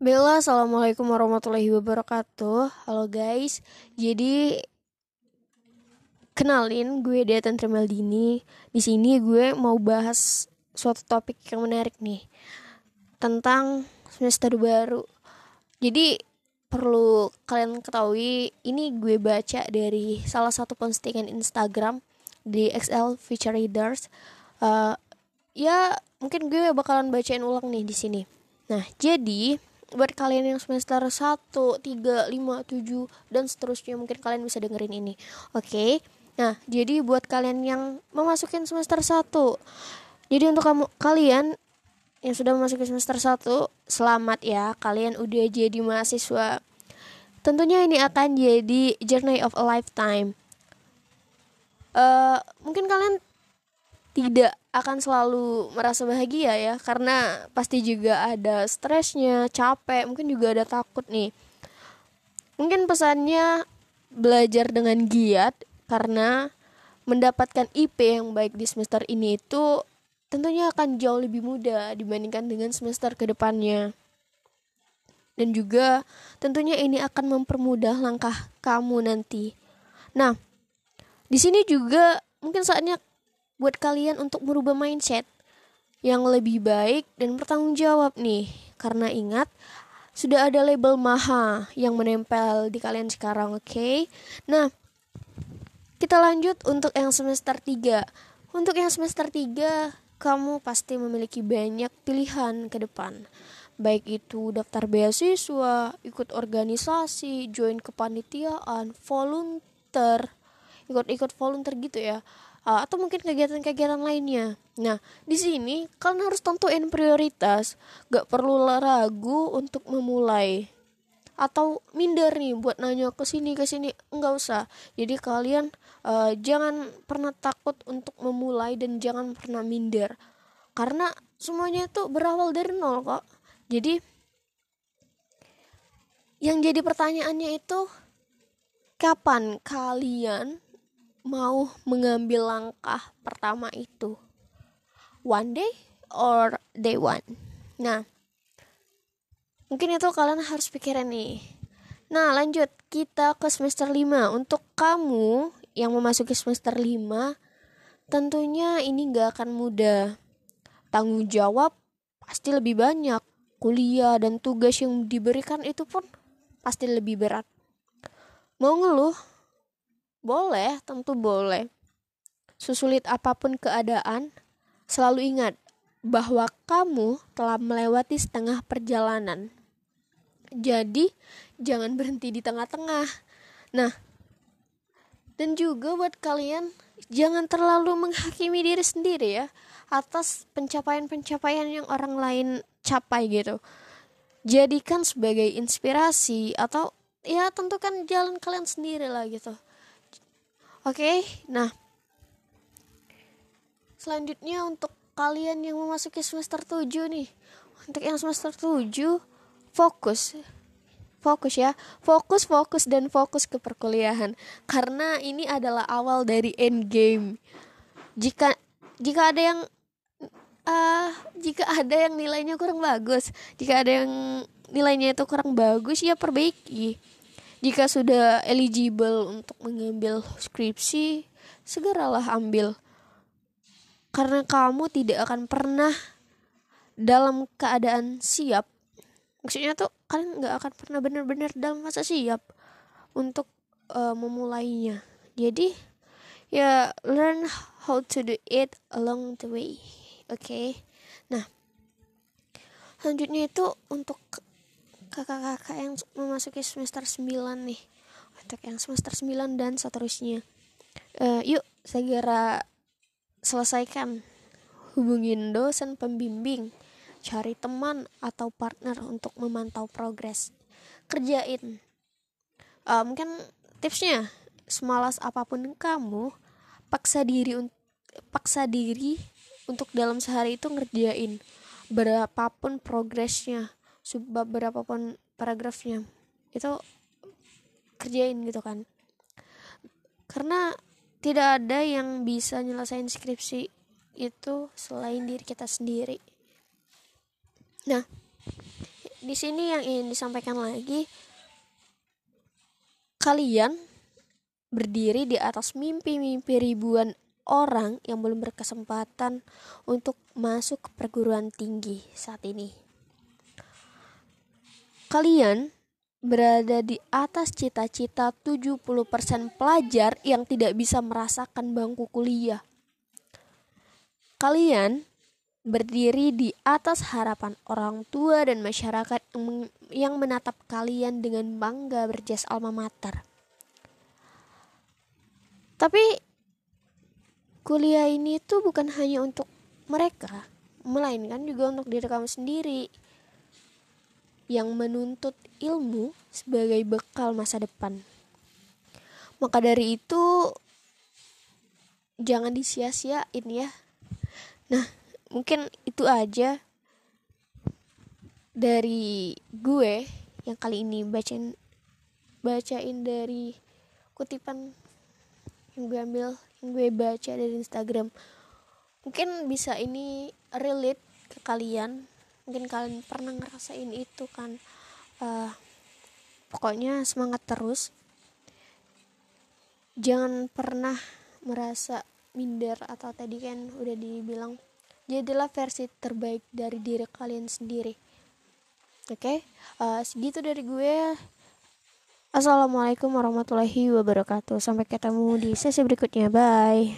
Bella, assalamualaikum warahmatullahi wabarakatuh. Halo guys, jadi kenalin gue Deatan Trimaldini. Di sini gue mau bahas suatu topik yang menarik nih tentang semester baru. Jadi perlu kalian ketahui, ini gue baca dari salah satu postingan Instagram di XL Feature Readers. Uh, ya mungkin gue bakalan bacain ulang nih di sini. Nah, jadi buat kalian yang semester 1, 3, 5, 7 dan seterusnya mungkin kalian bisa dengerin ini. Oke. Okay? Nah, jadi buat kalian yang memasukin semester 1. Jadi untuk kamu kalian yang sudah memasuki semester 1, selamat ya. Kalian udah jadi mahasiswa. Tentunya ini akan jadi journey of a lifetime. Uh, mungkin kalian tidak akan selalu merasa bahagia ya karena pasti juga ada stresnya capek mungkin juga ada takut nih. Mungkin pesannya belajar dengan giat karena mendapatkan IP yang baik di semester ini itu tentunya akan jauh lebih mudah dibandingkan dengan semester ke depannya dan juga tentunya ini akan mempermudah langkah kamu nanti. Nah di sini juga mungkin saatnya buat kalian untuk merubah mindset yang lebih baik dan bertanggung jawab nih. Karena ingat, sudah ada label maha yang menempel di kalian sekarang, oke? Okay? Nah, kita lanjut untuk yang semester 3. Untuk yang semester 3, kamu pasti memiliki banyak pilihan ke depan. Baik itu daftar beasiswa, ikut organisasi, join kepanitiaan, volunteer, ikut-ikut volunteer gitu ya uh, atau mungkin kegiatan-kegiatan lainnya. Nah, di sini kalian harus tentuin prioritas, gak perlu ragu untuk memulai. Atau minder nih buat nanya ke sini ke sini. Nggak usah. Jadi kalian uh, jangan pernah takut untuk memulai dan jangan pernah minder. Karena semuanya itu berawal dari nol kok. Jadi yang jadi pertanyaannya itu kapan kalian mau mengambil langkah pertama itu. One day or day one. Nah mungkin itu kalian harus pikirin nih. Nah lanjut. Kita ke semester 5 untuk kamu yang memasuki semester 5 tentunya ini gak akan mudah. Tanggung jawab pasti lebih banyak. Kuliah dan tugas yang diberikan itu pun pasti lebih berat. Mau ngeluh boleh, tentu boleh. Sesulit apa pun keadaan, selalu ingat bahwa kamu telah melewati setengah perjalanan. Jadi, jangan berhenti di tengah-tengah. Nah, dan juga buat kalian, jangan terlalu menghakimi diri sendiri ya atas pencapaian-pencapaian yang orang lain capai gitu. Jadikan sebagai inspirasi atau ya tentukan jalan kalian sendiri lah gitu. Oke, nah. Selanjutnya untuk kalian yang memasuki semester 7 nih. Untuk yang semester 7 fokus. Fokus ya. Fokus fokus dan fokus ke perkuliahan. Karena ini adalah awal dari end game jika jika ada yang uh, jika ada yang nilainya kurang bagus jika ada yang nilainya itu kurang bagus ya perbaiki jika sudah eligible untuk mengambil skripsi, segeralah ambil. Karena kamu tidak akan pernah dalam keadaan siap. Maksudnya tuh kalian nggak akan pernah benar-benar dalam masa siap untuk uh, memulainya. Jadi ya learn how to do it along the way. Oke. Okay? Nah, selanjutnya itu untuk kakak-kakak yang memasuki semester 9 nih. Untuk yang semester 9 dan seterusnya. Uh, yuk segera selesaikan. Hubungin dosen pembimbing. Cari teman atau partner untuk memantau progres. Kerjain. Uh, mungkin tipsnya semalas apa pun kamu paksa diri paksa diri untuk dalam sehari itu ngerjain berapapun progresnya subbab berapapun paragrafnya. Itu kerjain gitu kan. Karena tidak ada yang bisa nyelesain skripsi itu selain diri kita sendiri. Nah di sini yang ingin disampaikan lagi kalian berdiri di atas mimpi-mimpi ribuan orang yang belum berkesempatan untuk masuk ke perguruan tinggi saat ini. Kalian berada di atas cita-cita 70% pelajar yang tidak bisa merasakan bangku kuliah. Kalian berdiri di atas harapan orang tua dan masyarakat yang menatap kalian dengan bangga berjas alma mater. Tapi kuliah ini tuh bukan hanya untuk mereka, melainkan juga untuk diri kamu sendiri yang menuntut ilmu sebagai bekal masa depan. Maka dari itu jangan disia-siain ya. Nah, mungkin itu aja dari gue yang kali ini bacain bacain dari kutipan yang gue ambil yang gue baca dari Instagram mungkin bisa ini relate ke kalian mungkin kalian pernah ngerasain itu kan uh, pokoknya semangat terus jangan pernah merasa minder atau tadi kan udah dibilang jadilah versi terbaik dari diri kalian sendiri oke okay? uh, segitu dari gue Assalamualaikum warahmatullahi wabarakatuh. Sampai ketemu di sesi berikutnya. Bye.